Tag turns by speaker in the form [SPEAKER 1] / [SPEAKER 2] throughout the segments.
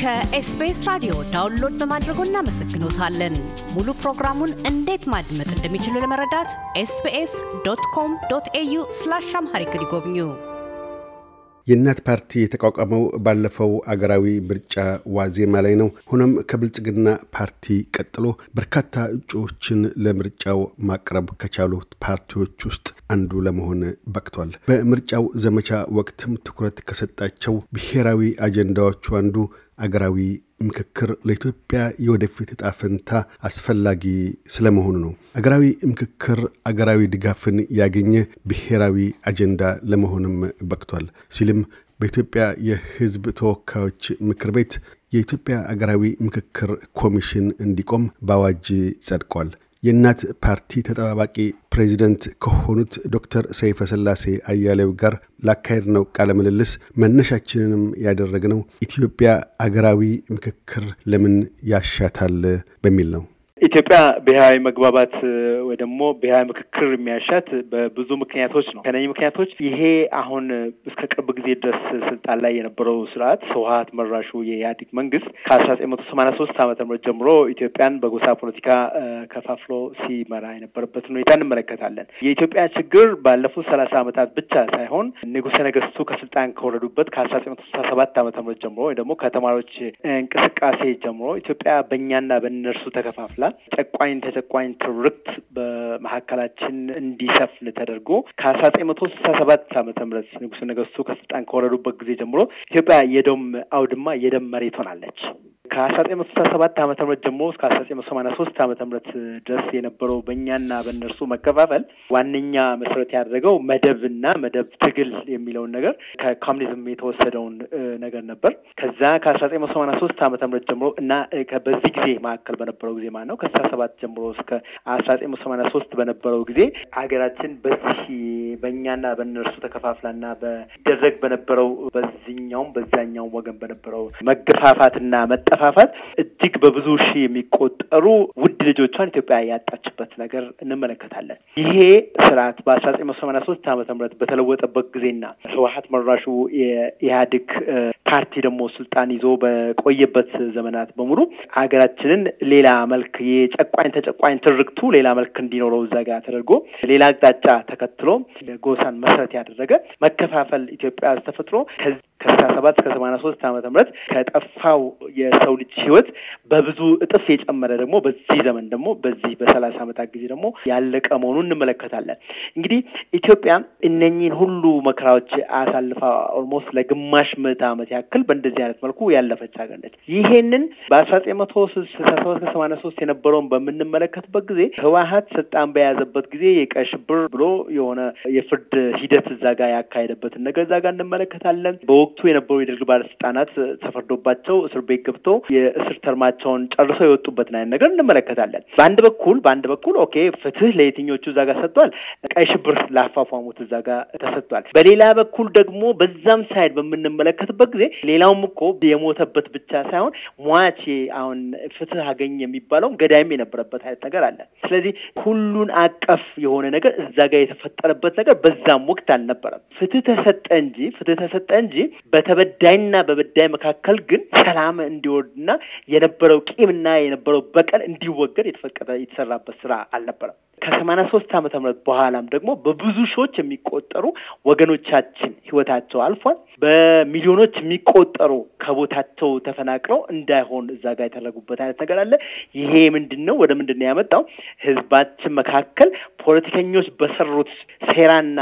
[SPEAKER 1] ከ SBS ራዲዮ download በማድረጎ እናመሰግኖታለን። ሙሉ ፕሮግራሙን እንዴት ማድመጥ እንደሚችሉ ለመረዳት SBS dot com dot au slash Amharic ይጎብኙ።
[SPEAKER 2] የእናት ፓርቲ የተቋቋመው ባለፈው አገራዊ ምርጫ ዋዜማ ላይ ነው። ሆኖም ከብልጽግና ፓርቲ ቀጥሎ በርካታ እጩዎችን ለምርጫው ማቅረብ ከቻሉት ፓርቲዎች ውስጥ አንዱ ለመሆን በቅቷል። በምርጫው ዘመቻ ወቅትም ትኩረት ከሰጣቸው ብሔራዊ አጀንዳዎቹ አንዱ አገራዊ ምክክር ለኢትዮጵያ የወደፊት እጣ ፈንታ አስፈላጊ ስለመሆኑ ነው። አገራዊ ምክክር አገራዊ ድጋፍን ያገኘ ብሔራዊ አጀንዳ ለመሆንም በቅቷል ሲልም በኢትዮጵያ የሕዝብ ተወካዮች ምክር ቤት የኢትዮጵያ አገራዊ ምክክር ኮሚሽን እንዲቆም በአዋጅ ጸድቋል። የእናት ፓርቲ ተጠባባቂ ፕሬዚደንት ከሆኑት ዶክተር ሰይፈ ስላሴ አያሌው ጋር ላካሄድ ነው ቃለ ምልልስ መነሻችንንም ያደረግነው ኢትዮጵያ አገራዊ ምክክር ለምን ያሻታል በሚል ነው።
[SPEAKER 3] ኢትዮጵያ ብሔራዊ መግባባት ወይ ደግሞ ብሔራዊ ምክክር የሚያሻት በብዙ ምክንያቶች ነው። ከነዚህ ምክንያቶች ይሄ አሁን እስከ ቅርብ ጊዜ ድረስ ስልጣን ላይ የነበረው ስርዓት ህወሓት መራሹ የኢህአዴግ መንግስት ከአስራ ዘጠኝ መቶ ሰማንያ ሶስት ዓመተ ምህረት ጀምሮ ኢትዮጵያን በጎሳ ፖለቲካ ከፋፍሎ ሲመራ የነበረበትን ሁኔታ እንመለከታለን። የኢትዮጵያ ችግር ባለፉት ሰላሳ ዓመታት ብቻ ሳይሆን ንጉሠ ነገስቱ ከስልጣን ከወረዱበት ከአስራ ዘጠኝ መቶ ስልሳ ሰባት ዓመተ ምህረት ጀምሮ ወይ ደግሞ ከተማሪዎች እንቅስቃሴ ጀምሮ ኢትዮጵያ በእኛና በእነርሱ ተከፋፍላ ጨቋኝ ተጨቋኝ ትርክት በመካከላችን እንዲሰፍን ተደርጎ ከአስራ ዘጠኝ መቶ ስልሳ ሰባት ዓመተ ምህረት ንጉሠ ነገስቱ ከስልጣን ከወረዱበት ጊዜ ጀምሮ ኢትዮጵያ የደም አውድማ የደም መሬት ሆናለች። ከአስራ ዘጠኝ መቶ ስልሳ ሰባት ዓመተ ምህረት ጀምሮ እስከ አስራ ዘጠኝ መቶ ሰማንያ ሶስት ዓመተ ምህረት ድረስ የነበረው በእኛና በእነርሱ መከፋፈል ዋነኛ መሰረት ያደረገው መደብና መደብ ትግል የሚለውን ነገር ከኮሚኒዝም የተወሰደውን ነገር ነበር። ከዛ ከአስራ ዘጠኝ መቶ ሰማንያ ሶስት ዓመተ ምህረት ጀምሮ እና በዚህ ጊዜ መካከል በነበረው ጊዜ ማለት ነው ከስልሳ ሰባት ጀምሮ እስከ አስራ ዘጠኝ መቶ ሰማንያ ሶስት በነበረው ጊዜ ሀገራችን በዚህ በእኛና በእነርሱ ተከፋፍላና በደረግ በነበረው በዚህኛውም በዛኛውም ወገን በነበረው መገፋፋትና መጠፋፋት እጅግ በብዙ ሺህ የሚቆጠሩ ውድ ልጆቿን ኢትዮጵያ ያጣችበት ነገር እንመለከታለን። ይሄ ስርዓት በአስራ ዘጠኝ መቶ ሰማንያ ሶስት ዓመተ ምህረት በተለወጠበት ጊዜና ህወሓት መራሹ የኢህአዴግ ፓርቲ ደግሞ ስልጣን ይዞ በቆየበት ዘመናት በሙሉ ሀገራችንን ሌላ መልክ የጨቋኝ ተጨቋኝ ትርክቱ ሌላ መልክ እንዲኖረው እዛ ጋር ተደርጎ ሌላ አቅጣጫ ተከትሎ ጎሳን መሰረት ያደረገ መከፋፈል ኢትዮጵያ ተፈጥሮ ከስልሳ ሰባት እስከ ሰማንያ ሶስት ዓመተ ምህረት ከጠፋው የሰው ልጅ ህይወት በብዙ እጥፍ የጨመረ ደግሞ በዚህ ዘመን ደግሞ በዚህ በሰላሳ ዓመታት ጊዜ ደግሞ ያለቀ መሆኑን እንመለከታለን። እንግዲህ ኢትዮጵያ እነኚህን ሁሉ መከራዎች አሳልፋ almost ለግማሽ ምዕተ ዓመት ያክል በእንደዚህ አይነት መልኩ ያለፈች ሀገር ነች። ይሄንን በአስራ ዘጠኝ መቶ ስልሳ ሰባት እስከ ሰማንያ ሶስት የነበረውን በምንመለከትበት ጊዜ ህወሓት ስልጣን በያዘበት ጊዜ የቀይ ሽብር ብሎ የሆነ የፍርድ ሂደት እዛ ጋር ያካሄደበትን ነገር እዛ ጋር እንመለከታለን። በወቅቱ የነበሩ የደርግ ባለስልጣናት ተፈርዶባቸው እስር ቤት ገብተው የእስር term ኣቸውን ጨርሰው የወጡበትን አይነት ነገር እንመለከታለን። በአንድ በኩል በአንድ በኩል okay ፍትህ ለየትኞቹ እዛ ጋር ሰጥቷል፣ ቀይ ሽብር ላፋፏሙት እዛ ጋር ተሰጥቷል። በሌላ በኩል ደግሞ በዛም side በምንመለከትበት ጊዜ ሌላውም እኮ የሞተበት ብቻ ሳይሆን ሟች አሁን ፍትህ አገኝ የሚባለውም ገዳይም የነበረበት አይነት ነገር አለ። ስለዚህ ሁሉን አቀፍ የሆነ ነገር እዛ ጋር የተፈጠረበት ነገር በዛም ወቅት አልነበረም። ፍትህ ተሰጠ እንጂ ፍትህ ተሰጠ እንጂ በተበዳይና በበዳይ መካከል ግን ሰላም እንዲወርድና የነበረው ቂምና የነበረው በቀል እንዲወገድ የተፈቀደ የተሰራበት ስራ አልነበረም። ከሰማንያ ሶስት ዓመተ ምህረት በኋላም ደግሞ በብዙ ሺዎች የሚቆጠሩ ወገኖቻችን ህይወታቸው አልፏል። በሚሊዮኖች የሚቆጠሩ ከቦታቸው ተፈናቅለው እንዳይሆን እዛ ጋር የተደረጉበት አይነት ነገር አለ። ይሄ ምንድን ነው? ወደ ምንድን ነው ያመጣው? ህዝባችን መካከል ፖለቲከኞች በሰሩት ሴራና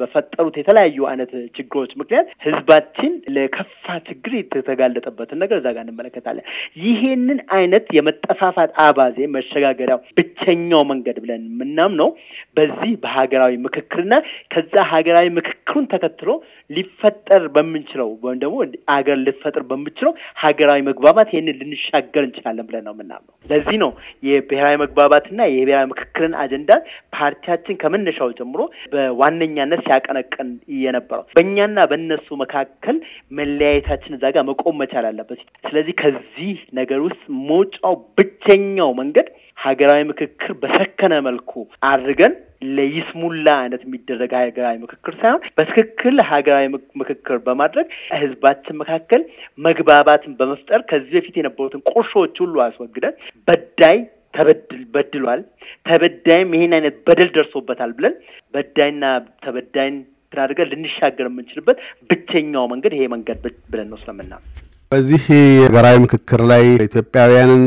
[SPEAKER 3] በፈጠሩት የተለያዩ አይነት ችግሮች ምክንያት ህዝባችን ለከፋ ችግር የተጋለጠበትን ነገር እዛ ጋር እንመለከታለን። ይሄንን አይነት የመጠፋፋት አባዜ መሸጋገሪያው ብቸኛው መንገድ ብለን የምናምነው በዚህ በሀገራዊ ምክክርና ከዛ ሀገራዊ ምክክሩን ተከትሎ ሊፈጠር በምንችለው ወይም ደግሞ አገር ልፈጥር በምንችለው ሀገራዊ መግባባት ይህንን ልንሻገር እንችላለን ብለን ነው የምናምነው። ለዚህ ነው የብሔራዊ መግባባትና የብሔራዊ ምክክርን አጀንዳ ፓርቲያችን ከመነሻው ጀምሮ በዋነኛነት ሲያቀነቅን የነበረው በእኛና በእነሱ መካከል መለያየታችን እዛ ጋር መቆም መቻል አለበት። ስለዚህ ከዚህ ነገር ውስጥ መውጫው ብቸኛው መንገድ ሀገራዊ ምክክር በሰከነ መልኩ አድርገን ለይስሙላ አይነት የሚደረግ ሀገራዊ ምክክር ሳይሆን በትክክል ሀገራዊ ምክክር በማድረግ ህዝባችን መካከል መግባባትን በመፍጠር ከዚህ በፊት የነበሩትን ቁርሾች ሁሉ አስወግደን በዳይ ተበድል በድሏል፣ ተበዳይም ይሄን አይነት በደል ደርሶበታል ብለን በዳይና ተበዳይን አድርገን ልንሻገር የምንችልበት ብቸኛው መንገድ ይሄ መንገድ ብለን ነው ስለምናምን
[SPEAKER 2] በዚህ ሀገራዊ ምክክር ላይ ኢትዮጵያውያንን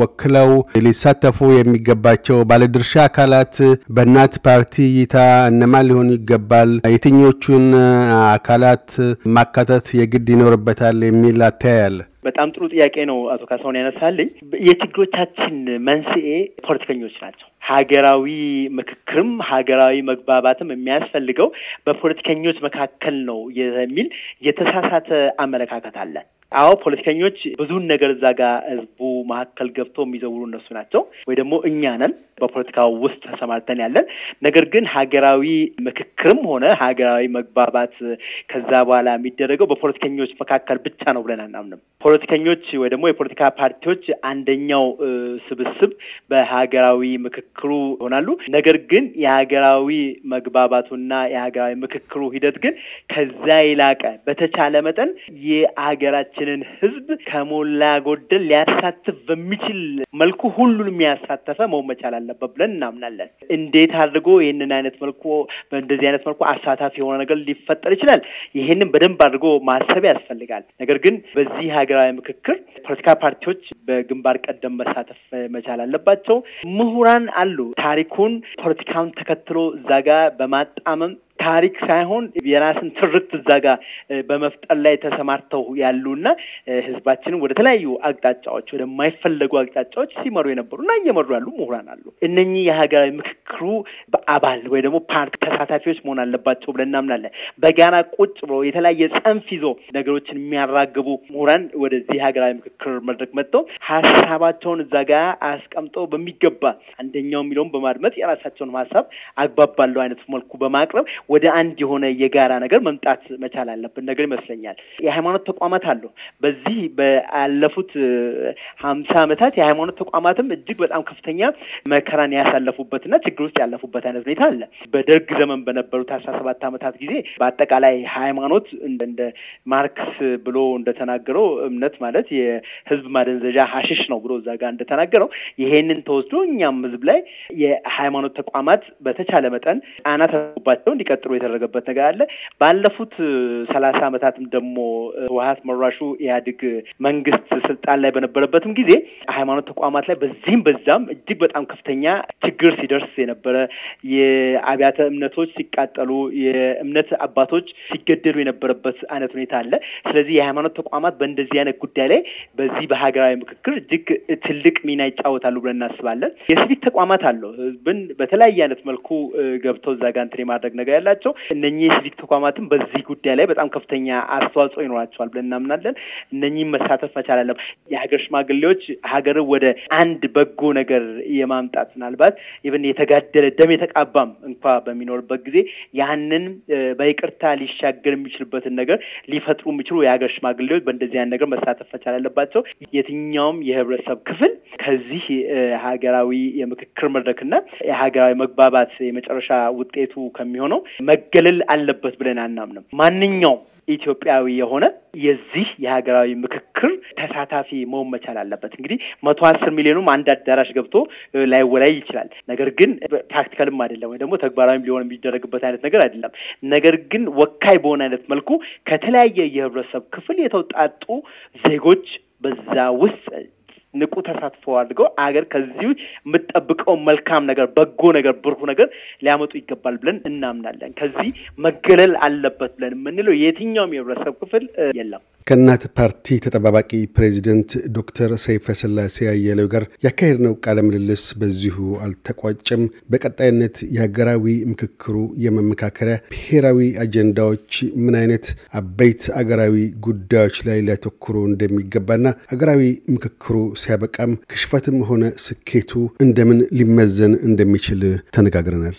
[SPEAKER 2] ወክለው ሊሳተፉ የሚገባቸው ባለድርሻ አካላት በእናት ፓርቲ እይታ እነማን ሊሆኑ ይገባል? የትኞቹን አካላት ማካተት የግድ ይኖርበታል የሚል አተያይ
[SPEAKER 3] በጣም ጥሩ ጥያቄ ነው አቶ ካሳሁን ያነሳልኝ። የችግሮቻችን መንስኤ ፖለቲከኞች ናቸው። ሀገራዊ ምክክርም ሀገራዊ መግባባትም የሚያስፈልገው በፖለቲከኞች መካከል ነው የሚል የተሳሳተ አመለካከት አለ። አዎ ፖለቲከኞች ብዙን ነገር እዛ ጋር ህዝቡ መካከል ገብተው የሚዘውሩ እነሱ ናቸው፣ ወይ ደግሞ እኛ ነን በፖለቲካው ውስጥ ተሰማርተን ያለን። ነገር ግን ሀገራዊ ምክክርም ሆነ ሀገራዊ መግባባት ከዛ በኋላ የሚደረገው በፖለቲከኞች መካከል ብቻ ነው ብለን አናምንም። ፖለቲከኞች ወይ ደግሞ የፖለቲካ ፓርቲዎች አንደኛው ስብስብ በሀገራዊ ምክክሩ ይሆናሉ። ነገር ግን የሀገራዊ መግባባቱና የሀገራዊ ምክክሩ ሂደት ግን ከዛ የላቀ በተቻለ መጠን የሀገራችንን ህዝብ ከሞላ ጎደል ሊያሳትፍ በሚችል መልኩ ሁሉንም ያሳተፈ መሆን መቻል አለበት ብለን እናምናለን። እንዴት አድርጎ ይህንን አይነት መልኩ በእንደዚህ አይነት መልኩ አሳታፊ የሆነ ነገር ሊፈጠር ይችላል? ይህንን በደንብ አድርጎ ማሰብ ያስፈልጋል። ነገር ግን በዚህ ሀገራዊ ምክክር ፖለቲካ ፓርቲዎች በግንባር ቀደም መሳተፍ መቻል አለባቸው። ምሁራን አሉ። ታሪኩን ፖለቲካውን ተከትሎ እዛ ጋር በማጣመም ታሪክ ሳይሆን የራስን ትርክት እዛ ጋር በመፍጠር ላይ ተሰማርተው ያሉና ህዝባችንን ወደ ተለያዩ አቅጣጫዎች ወደማይፈለጉ አቅጣጫዎች ሲመሩ የነበሩና እየመሩ ያሉ ምሁራን አሉ። እነኚህ የሀገራዊ ምክክሩ በአባል ወይ ደግሞ ፓርቲ ተሳታፊዎች መሆን አለባቸው ብለን እናምናለን። በጋራ ቁጭ ብሎ የተለያየ ጽንፍ ይዞ ነገሮችን የሚያራግቡ ምሁራን ወደዚህ ሀገራዊ ምክክር መድረክ መጥተው ሀሳባቸውን እዛ ጋር አስቀምጠው በሚገባ አንደኛው የሚለውን በማድመጥ የራሳቸውን ሀሳብ አግባብ ባለው አይነት መልኩ በማቅረብ ወደ አንድ የሆነ የጋራ ነገር መምጣት መቻል አለብን ነገር ይመስለኛል። የሃይማኖት ተቋማት አሉ። በዚህ ባለፉት ሀምሳ ዓመታት የሃይማኖት ተቋማትም እጅግ በጣም ከፍተኛ መከራን ያሳለፉበትና ችግር ውስጥ ያለፉበት አይነት ሁኔታ አለ። በደርግ ዘመን በነበሩት አስራ ሰባት ዓመታት ጊዜ በአጠቃላይ ሃይማኖት እንደ ማርክስ ብሎ እንደተናገረው እምነት ማለት የህዝብ ማደንዘዣ ሀሽሽ ነው ብሎ እዛ ጋር እንደተናገረው ይሄንን ተወስዶ እኛም ህዝብ ላይ የሃይማኖት ተቋማት በተቻለ መጠን ጫና ተባቸው እንዲቀጥሉ የተደረገበት ነገር አለ። ባለፉት ሰላሳ ዓመታትም ደግሞ ህወሀት መራሹ ኢህአዴግ መንግስት ስልጣን ላይ በነበረበትም ጊዜ ሃይማኖት ተቋማት ላይ በዚህም በዛም እጅግ በጣም ከፍተኛ ችግር ሲደርስ የነበረ የአብያተ እምነቶች ሲቃጠሉ፣ የእምነት አባቶች ሲገደሉ የነበረበት አይነት ሁኔታ አለ። ስለዚህ የሃይማኖት ተቋማት በእንደዚህ አይነት ጉዳይ ላይ በዚህ በሀገራዊ ምክክር እጅግ ትልቅ ሚና ይጫወታሉ ብለን እናስባለን። የሲቪክ ተቋማት አለው ህዝብን በተለያየ አይነት መልኩ ገብተው እዛ ጋር እንትን የማድረግ ነገር ያላቸው እነኚህ የሲቪክ ተቋማትም በዚህ ጉዳይ ላይ በጣም ከፍተኛ አስተዋጽኦ ይኖራቸዋል ብለን እናምናለን። እነኚህም መሳተፍ መቻል አለ። የሀገር ሽማግሌዎች ሀገርን ወደ አንድ በጎ ነገር የማምጣት ምናልባት even የተጋደለ ደም የተቃባም እንኳ በሚኖርበት ጊዜ ያንን በይቅርታ ሊሻገር የሚችልበትን ነገር ሊፈጥሩ የሚችሉ የሀገር ሽማግሌዎች በእንደዚህ አይነት ነገር መሳተፍ መቻል አለባቸው። የትኛውም የህብረተሰብ ክፍል ከዚህ ሀገራዊ የምክክር መድረክና የሀገራዊ መግባባት የመጨረሻ ውጤቱ ከሚሆነው መገለል አለበት ብለን አናምንም። ማንኛውም ኢትዮጵያዊ የሆነ የዚህ የሀገራዊ ምክክር ተሳታፊ መሆን መቻል አለበት። እንግዲህ መቶ አስር ሚሊዮኑም አንድ አዳራሽ ገብቶ ላይወያይ ይችላል። ነገር ግን practical ም አይደለም ወይ ደግሞ ተግባራዊም ሊሆን የሚደረግበት አይነት ነገር አይደለም። ነገር ግን ወካይ በሆነ አይነት መልኩ ከተለያየ የህብረተሰብ ክፍል የተውጣጡ ዜጎች በዛ ውስጥ ንቁ ተሳትፎ አድርገው አገር ከዚህ የምጠብቀው መልካም ነገር፣ በጎ ነገር፣ ብሩህ ነገር ሊያመጡ ይገባል ብለን እናምናለን። ከዚህ መገለል አለበት ብለን የምንለው የትኛውም የህብረተሰብ ክፍል የለም።
[SPEAKER 2] ከእናት ፓርቲ ተጠባባቂ ፕሬዚደንት ዶክተር ሰይፈ ስላሴ አያሌው ጋር ያካሄድነው ቃለ ምልልስ በዚሁ አልተቋጨም። በቀጣይነት የሀገራዊ ምክክሩ የመመካከሪያ ብሔራዊ አጀንዳዎች ምን አይነት አበይት አገራዊ ጉዳዮች ላይ ሊያተኩሩ እንደሚገባና አገራዊ ምክክሩ ሲያበቃም ክሽፈትም ሆነ ስኬቱ እንደምን ሊመዘን እንደሚችል ተነጋግረናል።